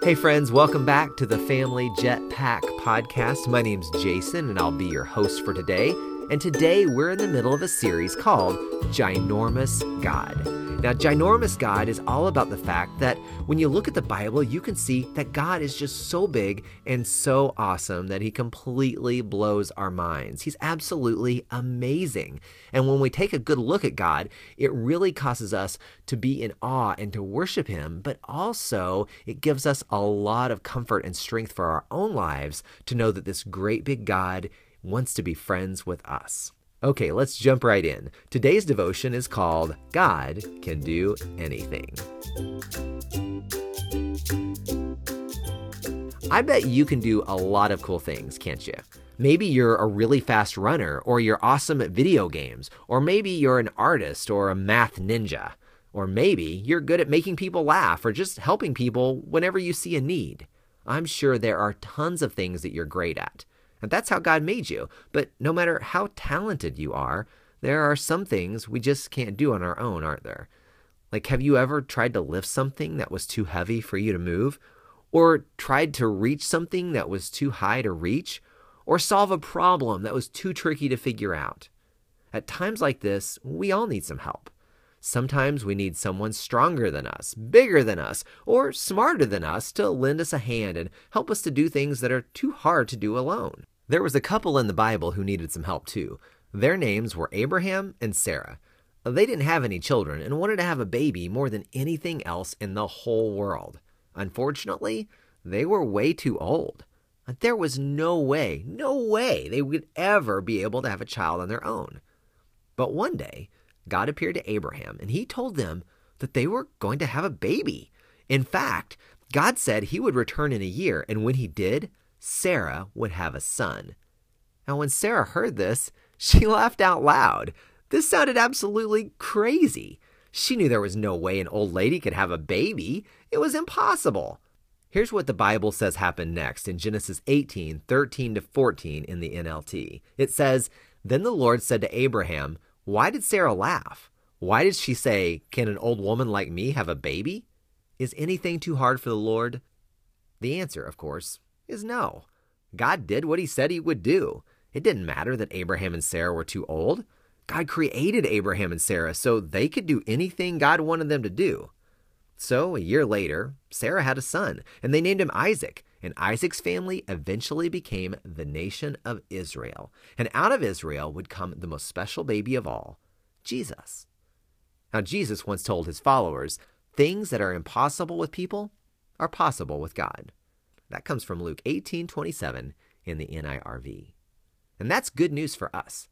Hey, friends, welcome back to the Family Jetpack podcast. My name's Jason, and I'll be your host for today. And today we're in the middle of a series called Ginormous God. Now, Ginormous God is all about the fact that when you look at the Bible, you can see that God is just so big and so awesome that he completely blows our minds. He's absolutely amazing. And when we take a good look at God, it really causes us to be in awe and to worship him, but also it gives us a lot of comfort and strength for our own lives to know that this great big God wants to be friends with us. Okay, let's jump right in. Today's devotion is called God Can Do Anything. I bet you can do a lot of cool things, can't you? Maybe you're a really fast runner, or you're awesome at video games, or maybe you're an artist or a math ninja, or maybe you're good at making people laugh or just helping people whenever you see a need. I'm sure there are tons of things that you're great at. And that's how God made you. But no matter how talented you are, there are some things we just can't do on our own, aren't there? Like, have you ever tried to lift something that was too heavy for you to move? Or tried to reach something that was too high to reach? Or solve a problem that was too tricky to figure out? At times like this, we all need some help. Sometimes we need someone stronger than us, bigger than us, or smarter than us to lend us a hand and help us to do things that are too hard to do alone. There was a couple in the Bible who needed some help too. Their names were Abraham and Sarah. They didn't have any children and wanted to have a baby more than anything else in the whole world. Unfortunately, they were way too old. There was no way, no way they would ever be able to have a child on their own. But one day, God appeared to Abraham and he told them that they were going to have a baby. In fact, God said he would return in a year, and when he did, Sarah would have a son. Now, when Sarah heard this, she laughed out loud. This sounded absolutely crazy. She knew there was no way an old lady could have a baby. It was impossible. Here's what the Bible says happened next in Genesis 18 13 to 14 in the NLT. It says, Then the Lord said to Abraham, why did Sarah laugh? Why did she say, Can an old woman like me have a baby? Is anything too hard for the Lord? The answer, of course, is no. God did what he said he would do. It didn't matter that Abraham and Sarah were too old. God created Abraham and Sarah so they could do anything God wanted them to do. So, a year later, Sarah had a son, and they named him Isaac. And Isaac's family eventually became the nation of Israel. And out of Israel would come the most special baby of all, Jesus. Now, Jesus once told his followers, things that are impossible with people are possible with God. That comes from Luke 18 27 in the NIRV. And that's good news for us.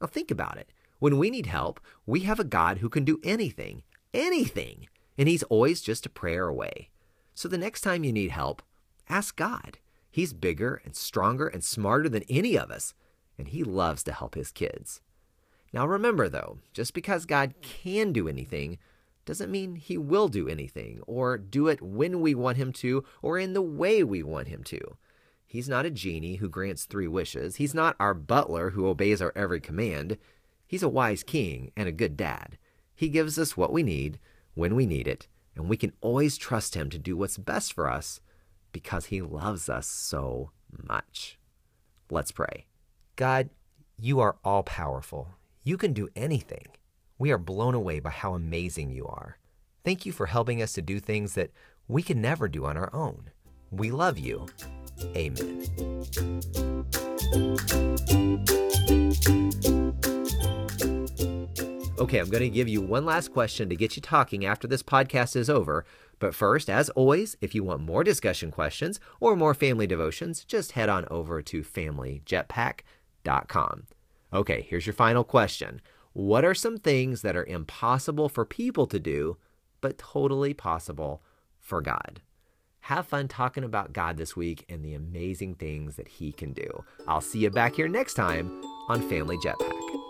Now, think about it. When we need help, we have a God who can do anything, anything, and He's always just a prayer away. So the next time you need help, Ask God. He's bigger and stronger and smarter than any of us, and He loves to help His kids. Now remember, though, just because God can do anything doesn't mean He will do anything, or do it when we want Him to, or in the way we want Him to. He's not a genie who grants three wishes. He's not our butler who obeys our every command. He's a wise king and a good dad. He gives us what we need when we need it, and we can always trust Him to do what's best for us because He loves us so much. Let's pray. God, you are all powerful. You can do anything. We are blown away by how amazing you are. Thank you for helping us to do things that we can never do on our own. We love you. Amen. Okay, I'm going to give you one last question to get you talking after this podcast is over. But first, as always, if you want more discussion questions or more family devotions, just head on over to familyjetpack.com. Okay, here's your final question What are some things that are impossible for people to do, but totally possible for God? Have fun talking about God this week and the amazing things that He can do. I'll see you back here next time on Family Jetpack.